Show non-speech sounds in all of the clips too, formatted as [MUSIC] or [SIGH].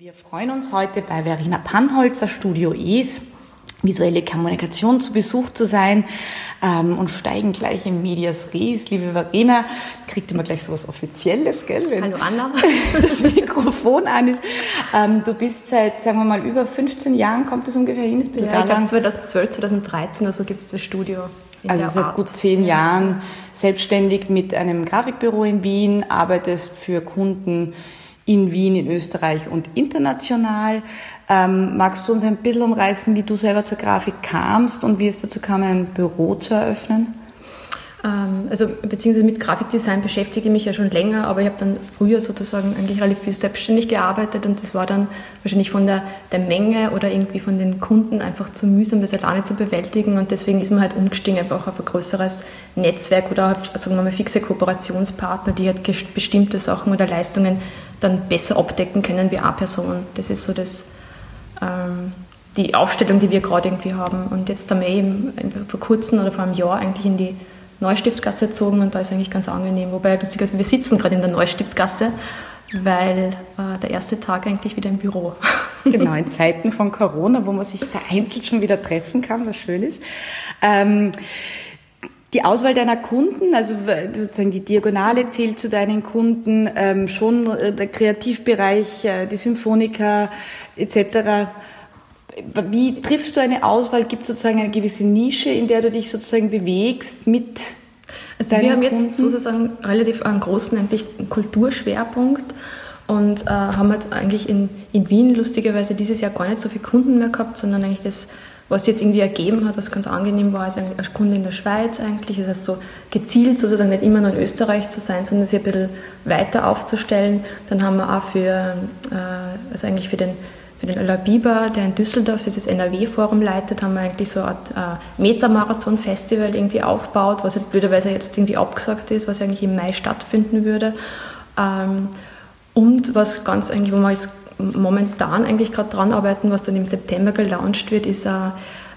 Wir freuen uns heute bei Verena Pannholzer Studio Es visuelle Kommunikation zu Besuch zu sein ähm, und steigen gleich in Medias Res. Liebe Verena, kriegt immer gleich so was Offizielles, gell? Wenn Hallo Anna. [LAUGHS] das Mikrofon an ist. Ähm, du bist seit, sagen wir mal, über 15 Jahren, kommt das ungefähr hin? Ist ja, ich glaube 2012, 2013 oder so gibt es das Studio. Also seit Art. gut zehn Jahren selbstständig mit einem Grafikbüro in Wien, arbeitest für Kunden in Wien, in Österreich und international. Ähm, magst du uns ein bisschen umreißen, wie du selber zur Grafik kamst und wie es dazu kam, ein Büro zu eröffnen? Ähm, also beziehungsweise mit Grafikdesign beschäftige ich mich ja schon länger, aber ich habe dann früher sozusagen eigentlich relativ selbstständig gearbeitet und das war dann wahrscheinlich von der, der Menge oder irgendwie von den Kunden einfach zu mühsam, das alleine zu bewältigen und deswegen ist man halt umgestiegen einfach auf ein größeres Netzwerk oder sagen wir mal fixe Kooperationspartner, die halt bestimmte Sachen oder Leistungen dann besser abdecken können wie eine Person. Das ist so das, ähm, die Aufstellung, die wir gerade irgendwie haben. Und jetzt haben wir eben vor kurzem oder vor einem Jahr eigentlich in die Neustiftgasse gezogen und da ist eigentlich ganz angenehm. Wobei, wir sitzen gerade in der Neustiftgasse, weil äh, der erste Tag eigentlich wieder im Büro. [LAUGHS] Genau, in Zeiten von Corona, wo man sich vereinzelt schon wieder treffen kann, was schön ist. Ähm, die Auswahl deiner Kunden, also sozusagen die Diagonale zählt zu deinen Kunden, ähm, schon äh, der Kreativbereich, äh, die Symphoniker etc. Wie triffst du eine Auswahl? Gibt es sozusagen eine gewisse Nische, in der du dich sozusagen bewegst mit also wir haben jetzt sozusagen relativ einen großen eigentlich Kulturschwerpunkt und äh, haben jetzt eigentlich in, in Wien lustigerweise dieses Jahr gar nicht so viele Kunden mehr gehabt, sondern eigentlich das was jetzt irgendwie ergeben hat, was ganz angenehm war, ist eigentlich als Kunde in der Schweiz eigentlich, ist also so gezielt sozusagen nicht immer nur in Österreich zu sein, sondern sich ein bisschen weiter aufzustellen. Dann haben wir auch für, äh, also eigentlich für den, für den Bieber, der in Düsseldorf dieses NRW-Forum leitet, haben wir eigentlich so eine Art äh, Metamarathon-Festival irgendwie aufgebaut, was jetzt blöderweise jetzt irgendwie abgesagt ist, was eigentlich im Mai stattfinden würde. Ähm, und was ganz eigentlich, wo man jetzt momentan eigentlich gerade dran arbeiten, was dann im September gelauncht wird, ist eine,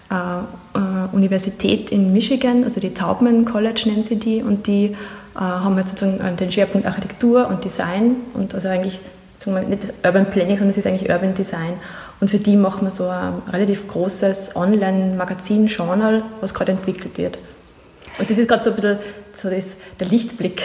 eine Universität in Michigan, also die Taubman College nennt sie die, und die äh, haben jetzt sozusagen den Schwerpunkt Architektur und Design und also eigentlich nicht Urban Planning, sondern es ist eigentlich Urban Design. Und für die machen wir so ein relativ großes Online-Magazin-Journal, was gerade entwickelt wird. Und das ist gerade so ein bisschen so das, der Lichtblick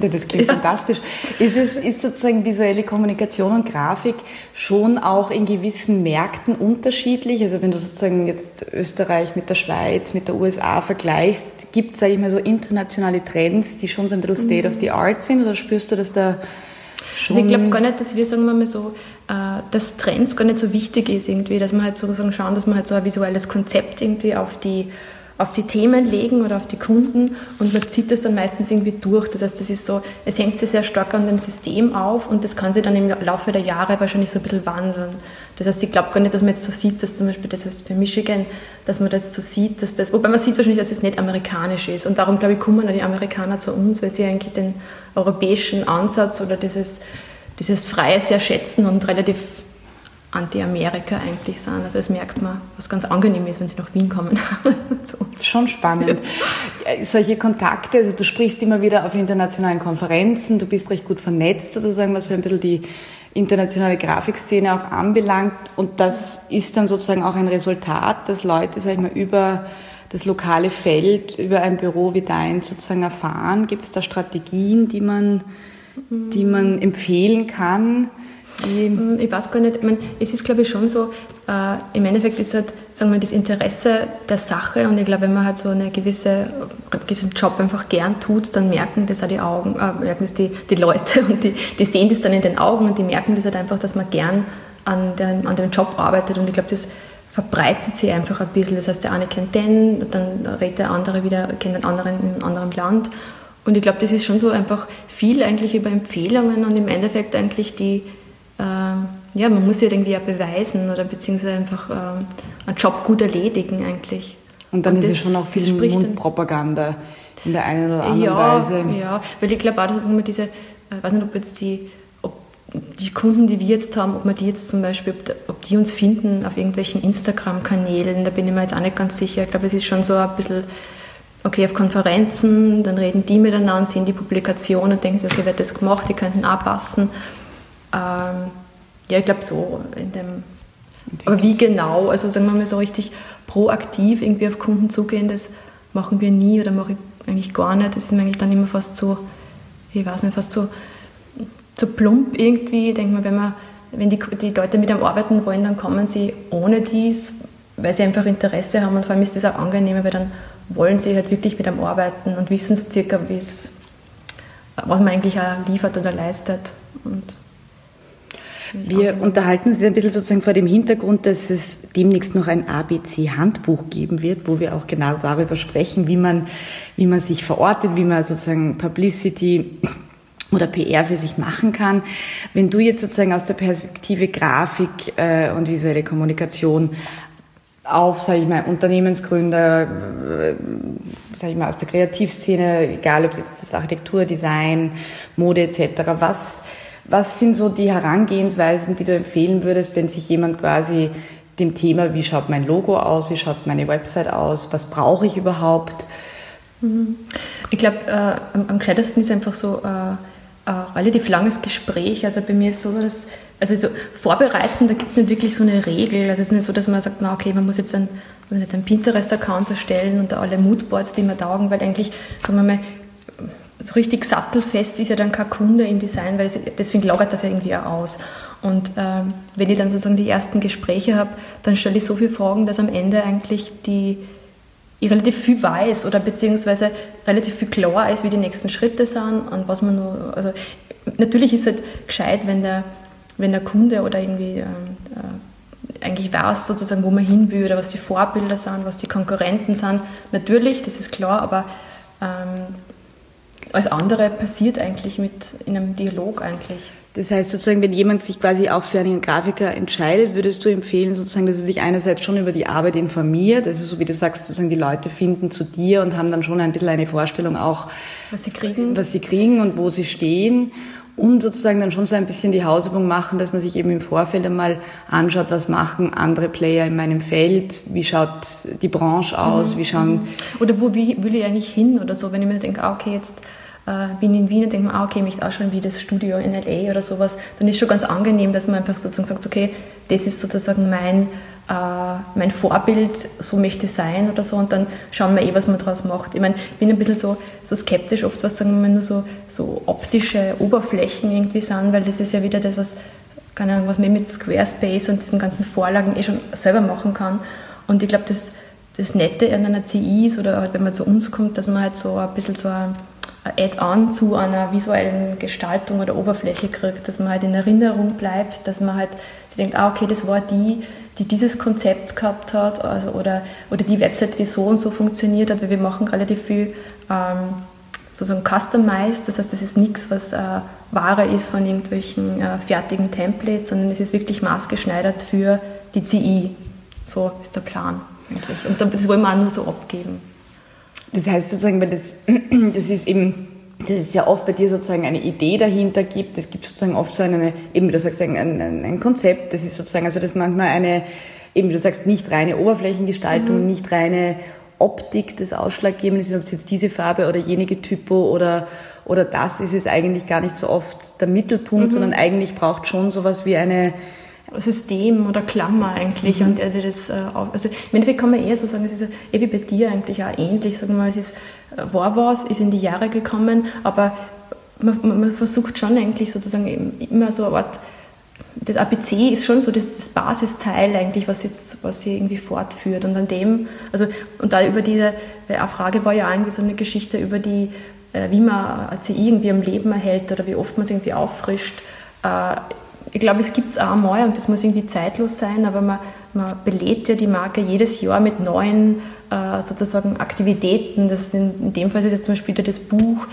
das klingt ja. fantastisch. Ist, es, ist sozusagen visuelle Kommunikation und Grafik schon auch in gewissen Märkten unterschiedlich? Also wenn du sozusagen jetzt Österreich mit der Schweiz, mit der USA vergleichst, gibt es, sage ich mal, so internationale Trends, die schon so ein bisschen State of the Art sind? Oder spürst du, dass da schon... Also ich glaube gar nicht, dass wir, sagen wir mal so, äh, dass Trends gar nicht so wichtig ist irgendwie, dass man halt sozusagen schauen, dass man halt so ein visuelles Konzept irgendwie auf die auf die Themen legen oder auf die Kunden und man zieht das dann meistens irgendwie durch. Das heißt, das ist so, es hängt sich sehr stark an dem System auf und das kann sich dann im Laufe der Jahre wahrscheinlich so ein bisschen wandeln. Das heißt, ich glaube gar nicht, dass man jetzt so sieht, dass zum Beispiel, das heißt für Michigan, dass man jetzt so sieht, dass das, wobei man sieht wahrscheinlich, dass es nicht amerikanisch ist und darum glaube ich, kommen die Amerikaner zu uns, weil sie eigentlich den europäischen Ansatz oder dieses, dieses Freie sehr schätzen und relativ Anti-Amerika eigentlich sind. Also das merkt man, was ganz angenehm ist, wenn sie nach Wien kommen. [LAUGHS] Schon spannend. Ja. Solche Kontakte, also du sprichst immer wieder auf internationalen Konferenzen, du bist recht gut vernetzt sozusagen, was so ein bisschen die internationale Grafikszene auch anbelangt. Und das ist dann sozusagen auch ein Resultat, dass Leute, sag ich mal, über das lokale Feld, über ein Büro wie dein sozusagen erfahren. Gibt es da Strategien, die man, die man empfehlen kann? Mm, ich weiß gar nicht, ich meine, es ist glaube ich schon so, äh, im Endeffekt ist halt, sagen wir, das Interesse der Sache und ich glaube, wenn man halt so eine gewisse, gewissen Job einfach gern tut, dann merken das auch die Augen, äh, merken das die, die Leute [LAUGHS] und die, die sehen das dann in den Augen und die merken das halt einfach, dass man gern an, den, an dem Job arbeitet und ich glaube, das verbreitet sich einfach ein bisschen. Das heißt, der eine kennt den, dann redet der andere wieder, kennt den anderen in einem anderen Land. Und ich glaube, das ist schon so einfach viel eigentlich über Empfehlungen und im Endeffekt eigentlich die, ja, man muss ja irgendwie ja beweisen oder beziehungsweise einfach ähm, einen Job gut erledigen eigentlich. Und dann Und ist es schon auch viel Mundpropaganda in der einen oder anderen ja, Weise. Ja, weil ich glaube auch, dass man diese, ich äh, weiß nicht, ob jetzt die, ob die Kunden, die wir jetzt haben, ob man die jetzt zum Beispiel, ob, ob die uns finden auf irgendwelchen Instagram-Kanälen, da bin ich mir jetzt auch nicht ganz sicher. Ich glaube, es ist schon so ein bisschen, okay, auf Konferenzen, dann reden die miteinander, sehen die Publikation und denken sich, okay, wer hat das gemacht, die könnten auch passen. Ähm, Ja, ich glaube so in dem. Aber wie genau? Also sagen wir mal so richtig proaktiv irgendwie auf Kunden zugehen, das machen wir nie oder mache ich eigentlich gar nicht. Das ist mir eigentlich dann immer fast so, ich weiß nicht, fast so, so plump irgendwie. Ich denke mal, wenn man wenn die, die Leute mit einem arbeiten wollen, dann kommen sie ohne dies, weil sie einfach Interesse haben und vor allem ist das auch angenehmer, weil dann wollen sie halt wirklich mit einem arbeiten und wissen circa, was man eigentlich auch liefert oder leistet. Und wir unterhalten uns ein bisschen sozusagen vor dem Hintergrund, dass es demnächst noch ein ABC-Handbuch geben wird, wo wir auch genau darüber sprechen, wie man, wie man sich verortet, wie man sozusagen Publicity oder PR für sich machen kann. Wenn du jetzt sozusagen aus der Perspektive Grafik äh, und visuelle Kommunikation auf, sage ich mal, Unternehmensgründer, äh, sage ich mal, aus der Kreativszene, egal ob jetzt das Architektur, Design, Mode etc., was, was sind so die Herangehensweisen, die du empfehlen würdest, wenn sich jemand quasi dem Thema, wie schaut mein Logo aus, wie schaut meine Website aus, was brauche ich überhaupt? Mhm. Ich glaube, äh, am, am gescheitesten ist einfach so äh, ein relativ langes Gespräch. Also bei mir ist so, dass, also so vorbereiten, da gibt es nicht wirklich so eine Regel. Also es ist nicht so, dass man sagt, na okay, man muss jetzt ein, einen Pinterest-Account erstellen und alle Moodboards, die mir taugen, weil eigentlich, sagen wir mal, so richtig sattelfest ist ja dann kein Kunde im Design, weil es, deswegen lagert das ja irgendwie auch aus. Und ähm, wenn ich dann sozusagen die ersten Gespräche habe, dann stelle ich so viele Fragen, dass am Ende eigentlich die, ich relativ viel weiß oder beziehungsweise relativ viel klar ist, wie die nächsten Schritte sind und was man nur, also natürlich ist es halt gescheit, wenn der, wenn der Kunde oder irgendwie ähm, äh, eigentlich weiß sozusagen, wo man hin will oder was die Vorbilder sind, was die Konkurrenten sind. Natürlich, das ist klar, aber ähm, alles andere passiert eigentlich mit in einem Dialog eigentlich. Das heißt sozusagen, wenn jemand sich quasi auch für einen Grafiker entscheidet, würdest du empfehlen sozusagen, dass er sich einerseits schon über die Arbeit informiert, also so wie du sagst, sozusagen die Leute finden zu dir und haben dann schon ein bisschen eine Vorstellung auch, was sie kriegen, was sie kriegen und wo sie stehen und sozusagen dann schon so ein bisschen die Hausübung machen, dass man sich eben im Vorfeld einmal anschaut, was machen andere Player in meinem Feld, wie schaut die Branche aus, mhm. wie schauen... Mhm. Oder wo will ich eigentlich hin oder so, wenn ich mir denke, ah, okay, jetzt bin in Wien und denke mir, ah, okay, ich möchte auch schon wie das Studio in LA oder sowas, dann ist schon ganz angenehm, dass man einfach sozusagen sagt, okay, das ist sozusagen mein, äh, mein Vorbild, so möchte ich sein oder so und dann schauen wir eh, was man daraus macht. Ich meine, ich bin ein bisschen so, so skeptisch oft, was sagen wir nur so, so optische Oberflächen irgendwie sind, weil das ist ja wieder das, was, keine Ahnung, was man mit Squarespace und diesen ganzen Vorlagen eh schon selber machen kann. Und ich glaube, das, das Nette an einer CI ist, oder halt, wenn man zu uns kommt, dass man halt so ein bisschen so ein Add-on zu einer visuellen Gestaltung oder Oberfläche kriegt, dass man halt in Erinnerung bleibt, dass man halt sich denkt, ah, okay, das war die, die dieses Konzept gehabt hat, also, oder, oder die Webseite, die so und so funktioniert hat, weil wir machen relativ viel ähm, sozusagen customized, das heißt, das ist nichts, was äh, Ware ist von irgendwelchen äh, fertigen Templates, sondern es ist wirklich maßgeschneidert für die CI. So ist der Plan eigentlich. Und das wollen wir auch nur so abgeben. Das heißt sozusagen, weil das, [CLEARS THROAT] das ist eben, dass es ja oft bei dir sozusagen eine Idee dahinter gibt. Es gibt sozusagen oft so eine, eben wie du sagst, ein, ein, ein Konzept. Das ist sozusagen, also das manchmal eine, eben wie du sagst, nicht reine Oberflächengestaltung, mhm. nicht reine Optik das Ausschlaggebende ist, ob es jetzt diese Farbe oder jenige Typo oder, oder das ist es eigentlich gar nicht so oft der Mittelpunkt, mhm. sondern eigentlich braucht schon sowas wie eine, System oder Klammer eigentlich. Mhm. Und er das, äh, also im Endeffekt kann man eher so sagen, es ist eh wie bei dir eigentlich auch ähnlich. Sagen wir mal, es ist, äh, war was, ist in die Jahre gekommen, aber man, man versucht schon eigentlich sozusagen immer so eine Art, das APC ist schon so das, das Basisteil eigentlich, was sie, was sie irgendwie fortführt. Und an dem, also, und da über diese, eine Frage war ja irgendwie so eine Geschichte über die, äh, wie man ACI irgendwie am Leben erhält oder wie oft man es irgendwie auffrischt ich glaube, es gibt es auch einmal und das muss irgendwie zeitlos sein, aber man, man belädt ja die Marke jedes Jahr mit neuen äh, sozusagen Aktivitäten. Das in, in, dem Fall ist jetzt zum Beispiel wieder das Buch,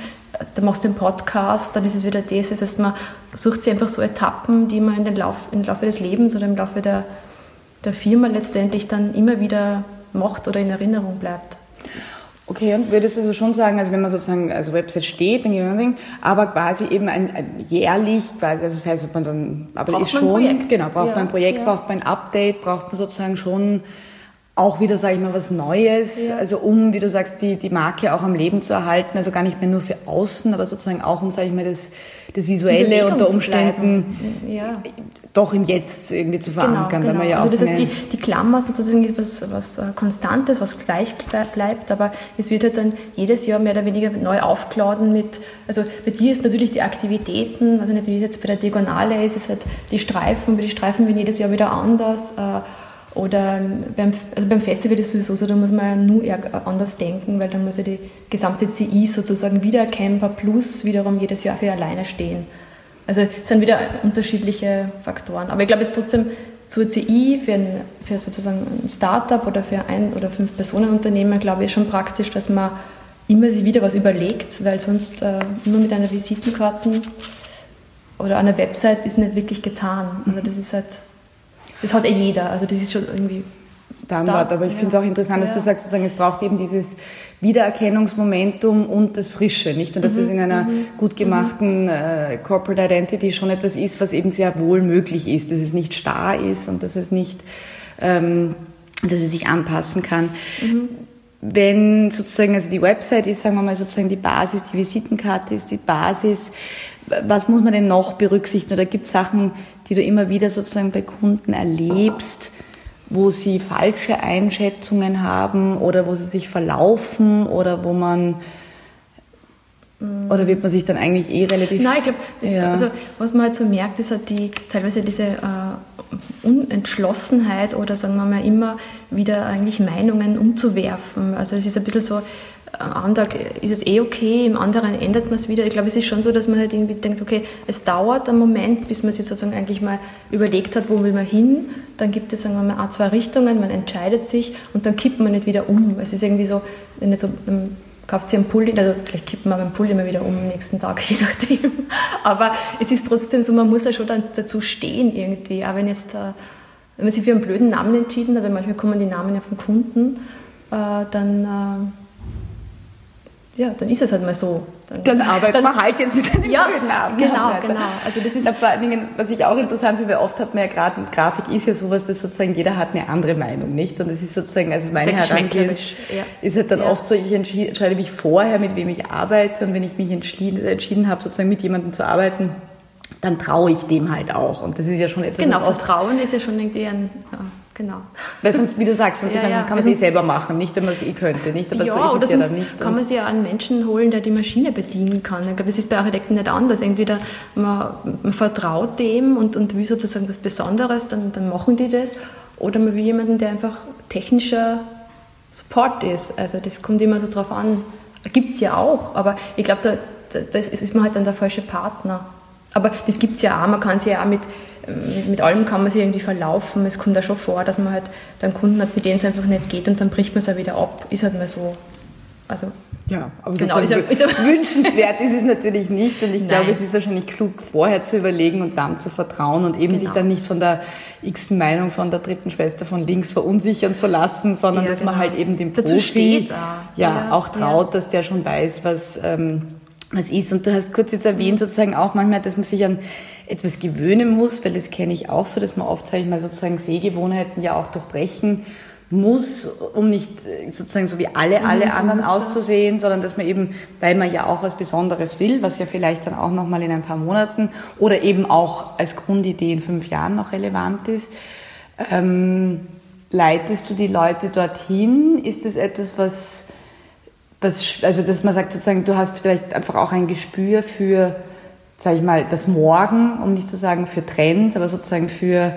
da machst du den Podcast, dann ist es wieder das. Das heißt, man sucht sich einfach so Etappen, die man in den Lauf, im Laufe des Lebens oder im Laufe der, der Firma letztendlich dann immer wieder macht oder in Erinnerung bleibt. Okay, und würdest du also schon sagen, also wenn man sozusagen also Website steht, dann Ding, aber quasi eben ein, ein jährlich, quasi, also das heißt, man dann, aber braucht ist schon, Projekt. genau, braucht ja, man ein Projekt, ja. braucht man ein Update, braucht man sozusagen schon auch wieder, sage ich mal, was Neues, ja. also um, wie du sagst, die, die Marke auch am Leben zu erhalten, also gar nicht mehr nur für außen, aber sozusagen auch um, sage ich mal, das, das Visuelle unter Umständen ja. doch im Jetzt irgendwie zu verankern. Genau, genau. Man ja also das heißt, die, die Klammer sozusagen ist was, was äh, Konstantes, was gleich bleibt, aber es wird halt dann jedes Jahr mehr oder weniger neu aufgeladen mit, also bei dir ist natürlich die Aktivitäten, also nicht wie es jetzt bei der Diagonale ist, es ist halt die Streifen, die Streifen werden jedes Jahr wieder anders, äh, oder beim, also beim Festival ist es sowieso so, da muss man ja nur anders denken, weil dann muss ja die gesamte CI sozusagen wiedererkennbar plus wiederum jedes Jahr für alleine stehen. Also es sind wieder unterschiedliche Faktoren. Aber ich glaube jetzt trotzdem zur CI für, ein, für sozusagen ein Startup oder für ein oder fünf Personen Unternehmen, glaube ich, schon praktisch, dass man immer sich wieder was überlegt, weil sonst äh, nur mit einer Visitenkarte oder einer Website ist nicht wirklich getan. Also das ist halt das hat eh jeder. Also das ist schon irgendwie Standard. Aber ich ja. finde es auch interessant, dass ja. du sagst, sozusagen, es braucht eben dieses Wiedererkennungsmomentum und das Frische, nicht? Und dass mhm. das in einer mhm. gut gemachten äh, Corporate Identity schon etwas ist, was eben sehr wohl möglich ist, dass es nicht starr ist und dass es nicht, ähm, dass es sich anpassen kann. Mhm. Wenn sozusagen, also die Website ist, sagen wir mal, sozusagen die Basis, die Visitenkarte ist die Basis, was muss man denn noch berücksichtigen? Oder gibt es Sachen, die du immer wieder sozusagen bei Kunden erlebst, wo sie falsche Einschätzungen haben oder wo sie sich verlaufen oder wo man oder wird man sich dann eigentlich eh relativ. Nein, ich glaube, ja. also, was man halt so merkt, ist halt die, teilweise diese äh, Unentschlossenheit oder sagen wir mal immer wieder eigentlich Meinungen umzuwerfen. Also es ist ein bisschen so, am Tag ist es eh okay, im anderen ändert man es wieder. Ich glaube, es ist schon so, dass man halt irgendwie denkt, okay, es dauert einen Moment, bis man sich sozusagen eigentlich mal überlegt hat, wo will man hin. Dann gibt es, sagen wir mal, zwei Richtungen, man entscheidet sich und dann kippt man nicht wieder um. Es ist irgendwie so, nicht so man kauft sich einen Pulli, also vielleicht kippt man beim Pulli immer wieder um am nächsten Tag, [LAUGHS] je nachdem. Aber es ist trotzdem so, man muss ja schon dann dazu stehen irgendwie. Auch wenn jetzt, äh, wenn man sich für einen blöden Namen entschieden hat, weil manchmal kommen die Namen ja von Kunden, äh, dann ja, dann ist es halt mal so. Dann, dann arbeitet dann, man halt jetzt mit seinem ja, Namen. Genau, genau. Also das ist Na, vor allen Dingen, was ich auch interessant finde, weil oft hat man ja gerade, Grafik ist ja sowas, dass sozusagen jeder hat eine andere Meinung, nicht? Und es ist sozusagen, also meine Herangehensweise ja. ist halt dann ja. oft so, ich entscheide mich vorher, mit wem ich arbeite und wenn ich mich entschieden, entschieden habe, sozusagen mit jemandem zu arbeiten, dann traue ich dem halt auch. Und das ist ja schon etwas, Genau, Vertrauen ist ja schon irgendwie ein... Ja genau. Weil sonst, wie du sagst, sonst ja, ja. kann man es eh selber machen, nicht wenn man es eh könnte, nicht? Aber ja, so ist es ja dann nicht. kann man sich ja einen Menschen holen, der die Maschine bedienen kann. Ich glaube, es ist bei Architekten nicht anders. Entweder man, man vertraut dem und, und will sozusagen was Besonderes, dann, dann machen die das. Oder man will jemanden, der einfach technischer Support ist. Also das kommt immer so drauf an. Gibt es ja auch, aber ich glaube, da, da, das ist man halt dann der falsche Partner. Aber das gibt es ja auch, man kann sich ja auch mit, mit, mit, allem kann man sich irgendwie verlaufen. Es kommt da schon vor, dass man halt dann Kunden hat, mit denen es einfach nicht geht und dann bricht man es auch wieder ab. Ist halt mal so. Also, ja, aber genau, ist, ist [LAUGHS] wünschenswert ist es natürlich nicht und ich Nein. glaube, es ist wahrscheinlich klug, vorher zu überlegen und dann zu vertrauen und eben genau. sich dann nicht von der x-ten Meinung von der dritten Schwester von links verunsichern zu lassen, sondern ja, dass genau. man halt eben dem Dazu Profi steht, ja, ja, auch traut, dass der schon weiß, was ähm, was ist. Und du hast kurz jetzt erwähnt, sozusagen auch manchmal, dass man sich an etwas gewöhnen muss, weil das kenne ich auch so, dass man oft, sage ich mal, sozusagen Sehgewohnheiten ja auch durchbrechen muss, um nicht äh, sozusagen so wie alle, alle anderen auszusehen, sondern dass man eben, weil man ja auch was Besonderes will, was ja vielleicht dann auch nochmal in ein paar Monaten oder eben auch als Grundidee in fünf Jahren noch relevant ist, ähm, leitest du die Leute dorthin? Ist das etwas, was was, also dass man sagt sozusagen, du hast vielleicht einfach auch ein Gespür für, sage ich mal, das Morgen, um nicht zu sagen für Trends, aber sozusagen für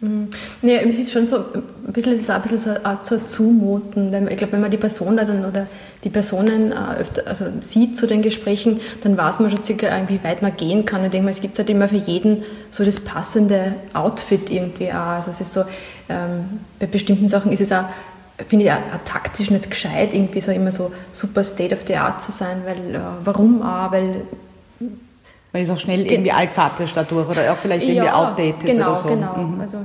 mhm. Ja, es ist schon so, ein bisschen, es ist auch ein bisschen so eine Art so Zumuten. Weil, ich glaube, wenn man die Person oder die Personen äh, öfter, also sieht zu den Gesprächen, dann weiß man schon circa, wie weit man gehen kann. Ich denke mal, es gibt halt immer für jeden so das passende Outfit irgendwie auch. Also es ist so, ähm, bei bestimmten Sachen ist es auch finde ich auch, auch, taktisch nicht gescheit, irgendwie so immer so super State of the Art zu sein, weil äh, warum auch, weil weil es auch schnell irgendwie altfarblich dadurch oder auch vielleicht irgendwie ja, outdated genau, oder so. Genau, mhm. also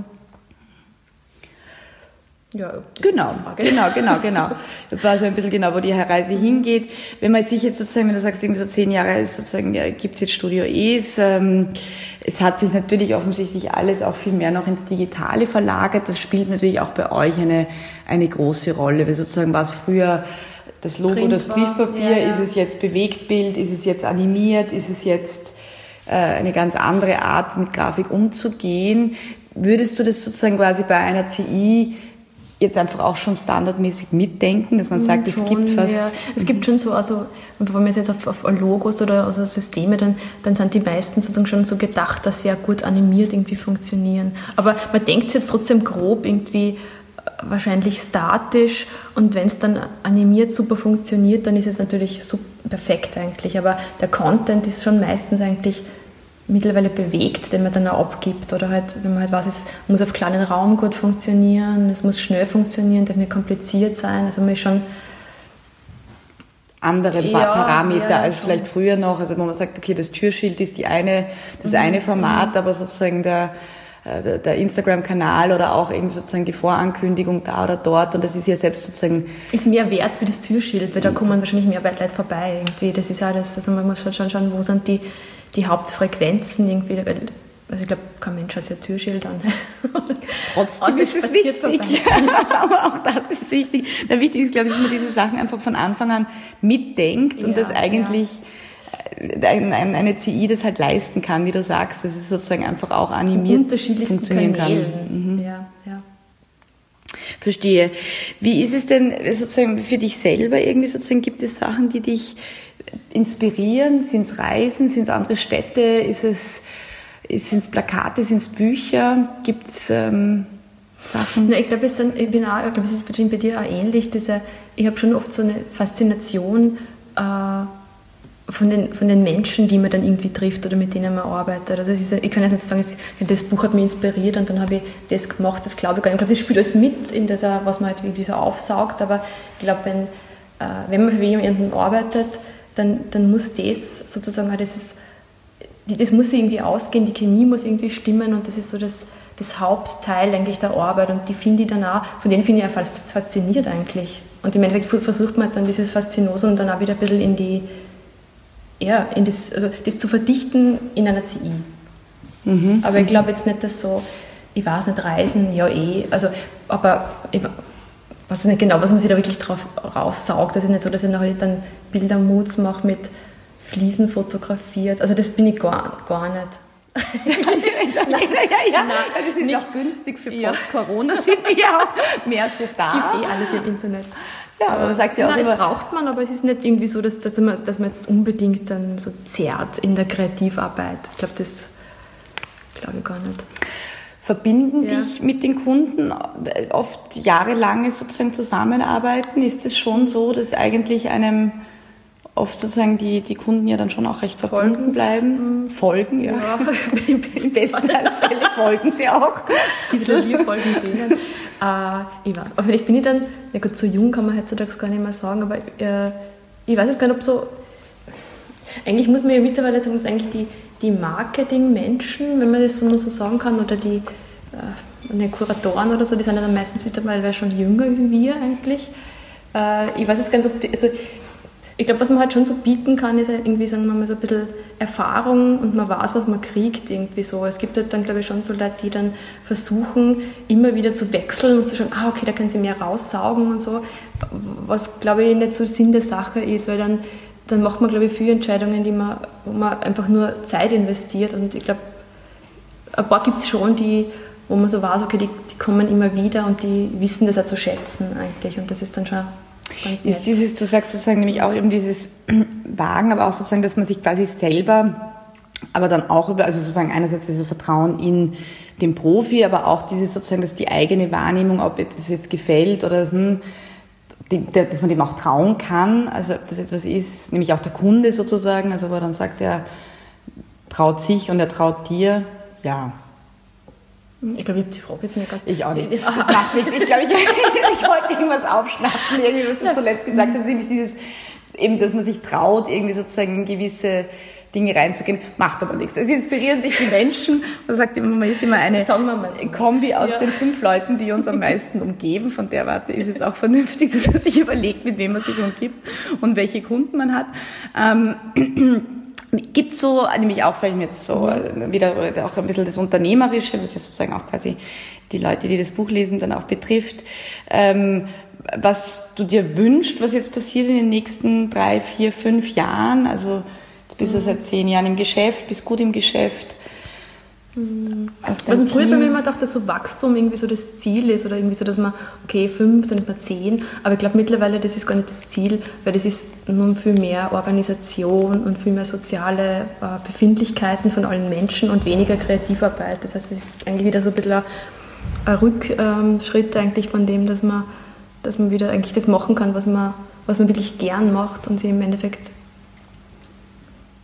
Ja, genau, genau, genau, genau. Das war so ein bisschen genau, wo die Reise hingeht. Wenn man sich jetzt sozusagen, wenn du sagst, irgendwie so zehn Jahre sozusagen, ja, gibt's jetzt Studio Es, ähm, es hat sich natürlich offensichtlich alles auch viel mehr noch ins Digitale verlagert. Das spielt natürlich auch bei euch eine, eine große Rolle. Weil sozusagen war es früher das Logo, Print das Briefpapier, ja, ja. ist es jetzt Bewegtbild, ist es jetzt animiert, ist es jetzt äh, eine ganz andere Art, mit Grafik umzugehen. Würdest du das sozusagen quasi bei einer CI jetzt einfach auch schon standardmäßig mitdenken, dass man hm, sagt, schon, es gibt fast. Ja. Es gibt schon so, also wenn man jetzt auf, auf Logos oder also Systeme, dann, dann sind die meisten sozusagen schon so gedacht, dass sie ja gut animiert irgendwie funktionieren. Aber man denkt jetzt trotzdem grob irgendwie äh, wahrscheinlich statisch und wenn es dann animiert super funktioniert, dann ist es natürlich super perfekt eigentlich. Aber der Content ist schon meistens eigentlich mittlerweile bewegt, den man dann auch abgibt. Oder halt, wenn man halt weiß, es muss auf kleinen Raum gut funktionieren, es muss schnell funktionieren, darf nicht kompliziert sein. Also man ist schon andere ja, Parameter ja, als schon. vielleicht früher noch. Also wo man sagt, okay, das Türschild ist die eine, das mhm. eine Format, mhm. aber sozusagen der, äh, der Instagram-Kanal oder auch eben sozusagen die Vorankündigung da oder dort und das ist ja selbst sozusagen... Ist mehr wert wie das Türschild, weil da kommen wahrscheinlich mehr Leute vorbei irgendwie. Das ist alles, also man muss schon schauen, wo sind die die Hauptfrequenzen irgendwie, weil also ich glaube, kein Mensch hat ja Türschild an. [LAUGHS] Trotzdem ist es wichtig. [LAUGHS] Aber auch das ist wichtig. Der wichtig ist, glaube ich, dass man diese Sachen einfach von Anfang an mitdenkt ja, und dass eigentlich ja. Äh, eine CI das halt leisten kann, wie du sagst, dass es sozusagen einfach auch animiert funktionieren Kanälen. kann. Mhm. Ja, ja. Verstehe. Wie ist es denn sozusagen für dich selber irgendwie sozusagen, gibt es Sachen, die dich inspirieren? Sind es Reisen? Sind es andere Städte? Ist es, sind es Plakate? Sind es Bücher? Gibt es ähm, Sachen? Na, ich glaube, es, glaube, es ist bei dir auch ähnlich. Diese, ich habe schon oft so eine Faszination äh, von, den, von den Menschen, die man dann irgendwie trifft oder mit denen man arbeitet. Also ist, ich kann jetzt nicht sagen, das Buch hat mich inspiriert und dann habe ich das gemacht, das glaube ich gar nicht. Ich glaube, das spielt alles mit, in dieser, was man halt irgendwie so aufsaugt, aber ich glaube, wenn, äh, wenn man für jemanden arbeitet, dann, dann muss das sozusagen, das, ist, das muss irgendwie ausgehen, die Chemie muss irgendwie stimmen und das ist so das, das Hauptteil eigentlich der Arbeit und die finde ich dann auch, von denen finde ich auch fasziniert eigentlich. Und im Endeffekt versucht man dann dieses Faszinosum dann auch wieder ein bisschen in die, ja, in das, also das zu verdichten in einer CI. Mhm. Aber ich glaube jetzt nicht, dass so, ich weiß nicht, Reisen, ja eh, also, aber ich weiß nicht genau, was man sich da wirklich drauf raussaugt. Das ist nicht so, dass ich nachher dann Bildermoods mache mit Fliesen fotografiert. Also das bin ich gar, gar nicht. [LAUGHS] ja, ja, ja, Nein, das ist nicht auch günstig für Post-Corona, [LAUGHS] sind wir ja auch mehr so da. Es gibt eh alles im Internet. Ja, aber man sagt ja auch Nein, immer, braucht man, aber es ist nicht irgendwie so, dass, dass, man, dass man jetzt unbedingt dann so zerrt in der Kreativarbeit. Ich glaube, das glaube ich gar nicht verbinden ja. dich mit den Kunden, oft jahrelange sozusagen zusammenarbeiten. Ist es schon so, dass eigentlich einem oft sozusagen die, die Kunden ja dann schon auch recht verbunden folgen. bleiben? Folgen, ja. ja. [LAUGHS] Im besten Fälle folgen sie auch. [LAUGHS] Oder wir folgen denen. [LAUGHS] Äh, ich weiß, aber vielleicht bin ich dann, ja gut, so jung kann man heutzutage gar nicht mehr sagen, aber äh, ich weiß jetzt gar nicht, ob so, eigentlich muss man ja mittlerweile sagen, dass eigentlich die, die Marketing-Menschen, wenn man das so, so sagen kann, oder die äh, Kuratoren oder so, die sind ja dann meistens mittlerweile schon jünger wie wir eigentlich. Äh, ich weiß jetzt gar nicht, ob die, also ich glaube, was man halt schon so bieten kann, ist irgendwie, sagen wir mal, so ein bisschen Erfahrung und man weiß, was man kriegt irgendwie so. Es gibt halt dann, glaube ich, schon so Leute, die dann versuchen, immer wieder zu wechseln und zu schauen, ah, okay, da können sie mehr raussaugen und so, was, glaube ich, nicht so Sinn der Sache ist, weil dann dann macht man, glaube ich, viele Entscheidungen, die man, wo man einfach nur Zeit investiert. Und ich glaube, ein paar gibt es schon, die, wo man so weiß, okay, die, die, kommen immer wieder und die wissen das auch zu schätzen eigentlich. Und das ist dann schon ganz nett. Ist dieses, du sagst sozusagen nämlich auch eben dieses [CLEARS THROAT] Wagen, aber auch sozusagen, dass man sich quasi selber, aber dann auch über, also sozusagen einerseits dieses Vertrauen in den Profi, aber auch dieses sozusagen, dass die eigene Wahrnehmung, ob das jetzt gefällt oder hm, dass man dem auch trauen kann, also ob das etwas ist, nämlich auch der Kunde sozusagen, also wo er dann sagt, er traut sich und er traut dir, ja. Ich glaube, ich habe die Frage jetzt nicht ganz... Ich auch nicht. [LAUGHS] Das macht nichts. Ich glaube, ich, [LAUGHS] ich wollte irgendwas aufschnappen, irgendwie, was du zuletzt gesagt hast, nämlich dieses, eben, dass man sich traut, irgendwie sozusagen gewisse Dinge reinzugehen. Macht aber nichts. Es inspirieren sich die Menschen. Man sagt immer, man ist immer eine Kombi aus ja. den fünf Leuten, die uns am meisten umgeben. Von der Warte ist es auch vernünftig, [LAUGHS] dass man sich überlegt, mit wem man sich umgibt und welche Kunden man hat. Ähm, [CLEARS THROAT] gibt so, nämlich auch, sage ich mir jetzt so, mhm. wieder auch ein bisschen das Unternehmerische, was ja sozusagen auch quasi die Leute, die das Buch lesen, dann auch betrifft, ähm, was du dir wünschst, was jetzt passiert in den nächsten drei, vier, fünf Jahren. Also jetzt bist mhm. du seit zehn Jahren im Geschäft, bist gut im Geschäft. Mhm. Also früher bei mir immer gedacht, dass so Wachstum irgendwie so das Ziel ist oder irgendwie so, dass man, okay, fünf, dann ist man zehn. Aber ich glaube mittlerweile, das ist gar nicht das Ziel, weil das ist nun viel mehr Organisation und viel mehr soziale äh, Befindlichkeiten von allen Menschen und weniger Kreativarbeit. Das heißt, es ist eigentlich wieder so ein bisschen ein, ein Rückschritt eigentlich von dem, dass man, dass man wieder eigentlich das machen kann, was man, was man wirklich gern macht und sich im Endeffekt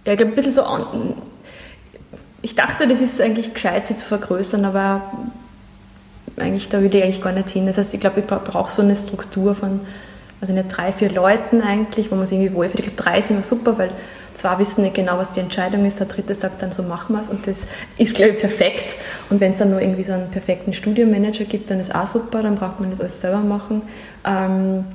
ja, ich glaube, ein bisschen so ich dachte, das ist eigentlich gescheit, sie zu vergrößern, aber eigentlich, da will ich eigentlich gar nicht hin. Das heißt, ich glaube, ich brauche so eine Struktur von, also nicht drei, vier Leuten eigentlich, wo man sich irgendwie wohlfühlt. Ich glaube, drei sind immer super, weil zwei wissen nicht genau, was die Entscheidung ist, der dritte sagt dann, so machen wir es und das ist, glaube ich, perfekt. Und wenn es dann nur irgendwie so einen perfekten Studiomanager gibt, dann ist auch super, dann braucht man nicht alles selber machen. Ähm,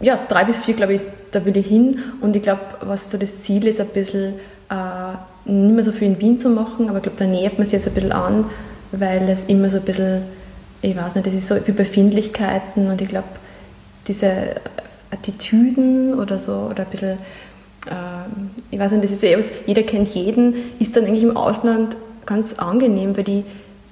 ja, drei bis vier, glaube ich, ist, da will ich hin und ich glaube, was so das Ziel ist, ein bisschen äh, nicht mehr so viel in Wien zu machen, aber ich glaube, da nähert man sich jetzt ein bisschen an, weil es immer so ein bisschen, ich weiß nicht, das ist so viel Befindlichkeiten und ich glaube, diese Attitüden oder so, oder ein bisschen, äh, ich weiß nicht, das ist ja was, jeder kennt jeden, ist dann eigentlich im Ausland ganz angenehm, weil die,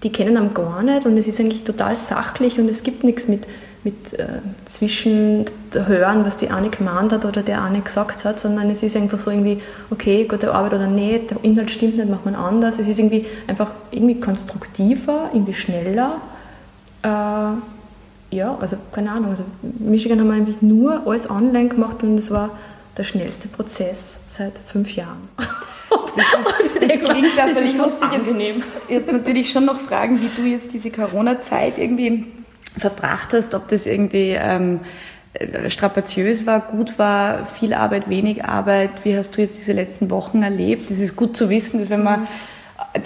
die kennen am gar nicht und es ist eigentlich total sachlich und es gibt nichts mit mit äh, Zwischenhören, was die eine gemeint hat oder der eine gesagt hat, sondern es ist einfach so irgendwie, okay, gute Arbeit oder nicht, der Inhalt stimmt nicht, macht man anders. Es ist irgendwie einfach irgendwie konstruktiver, irgendwie schneller. Äh, ja, also keine Ahnung. Also Michigan haben wir eigentlich nur alles online gemacht und es war der schnellste Prozess seit fünf Jahren. [LAUGHS] Das, ist, [LAUGHS] das klingt ja völlig lustig. Ich habe natürlich schon noch Fragen, wie du jetzt diese Corona-Zeit irgendwie verbracht hast, ob das irgendwie ähm, strapaziös war, gut war, viel Arbeit, wenig Arbeit. Wie hast du jetzt diese letzten Wochen erlebt? Es ist gut zu wissen, dass wenn man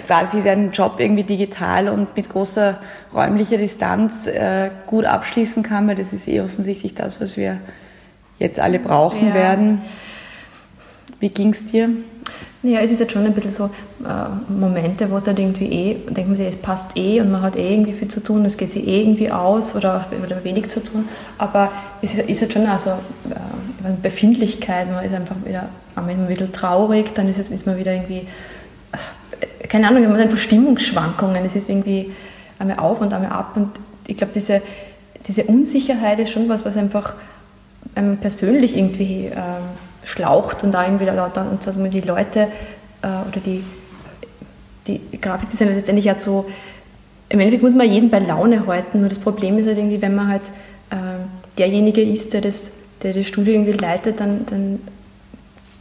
quasi seinen Job irgendwie digital und mit großer räumlicher Distanz äh, gut abschließen kann, weil das ist eh offensichtlich das, was wir jetzt alle brauchen ja. werden. Wie ging's dir? Ja, es ist jetzt schon ein bisschen so äh, Momente, wo es halt irgendwie eh, denkt man sich, es passt eh und man hat eh irgendwie viel zu tun, es geht sich eh irgendwie aus oder, oder wenig zu tun. Aber es ist, ist halt schon also äh, weiß, Befindlichkeit, man ist einfach wieder einmal ein bisschen traurig, dann ist, es, ist man wieder irgendwie, äh, keine Ahnung, man hat einfach Stimmungsschwankungen, es ist irgendwie einmal auf und einmal ab und ich glaube, diese, diese Unsicherheit ist schon was, was einfach einem persönlich irgendwie äh, schlaucht und da irgendwie da, und wir, die Leute äh, oder die, die Grafikdesigner letztendlich ja so, im Endeffekt muss man jeden bei Laune halten, nur das Problem ist halt irgendwie, wenn man halt äh, derjenige ist, der das, der das Studio irgendwie leitet, dann, dann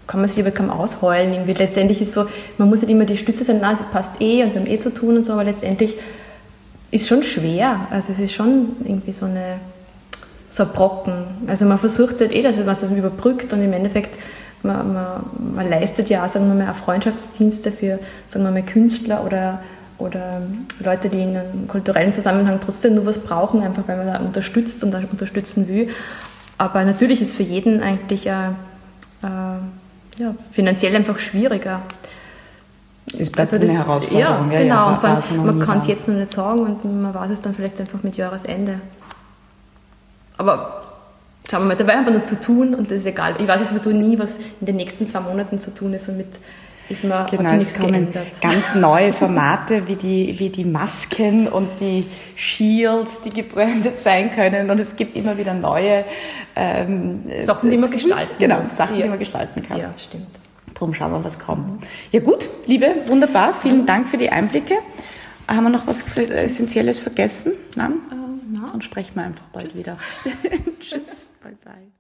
kann man sich aber kaum ausheulen. Irgendwie. Letztendlich ist so, man muss halt immer die Stütze sein, na, es passt eh und wir haben eh zu tun und so, aber letztendlich ist schon schwer. Also es ist schon irgendwie so eine so ein Brocken. Also man versucht halt eh, dass man das überbrückt und im Endeffekt, man, man, man leistet ja auch, sagen wir mal, auch Freundschaftsdienste für, sagen wir mal, Künstler oder, oder Leute, die in einem kulturellen Zusammenhang trotzdem nur was brauchen, einfach weil man da unterstützt und unterstützen will. Aber natürlich ist für jeden eigentlich äh, äh, ja, finanziell einfach schwieriger. Es bleibt also das, eine Herausforderung. Ja, genau. Ja, und allem, man kann es jetzt noch nicht sagen und man weiß es dann vielleicht einfach mit Jahresende. Aber schauen wir mal, dabei haben wir noch zu tun und das ist egal. Ich weiß jetzt sowieso nie, was in den nächsten zwei Monaten zu tun ist. Somit ist mir genau, hat nichts geändert. Ganz neue [LAUGHS] Formate wie die, wie die Masken und die Shields, die gebrandet sein können. Und es gibt immer wieder neue ähm, Sachen, die man gestalten Genau, Sachen, ja. die man gestalten kann. Ja, stimmt. Drum schauen wir, was kommt. Ja gut, Liebe, wunderbar. Vielen Dank für die Einblicke. Haben wir noch was Essentielles vergessen? Nein? Ähm, Sonst sprechen wir einfach bald Tschüss. wieder. [LAUGHS] Tschüss. Bye, bye.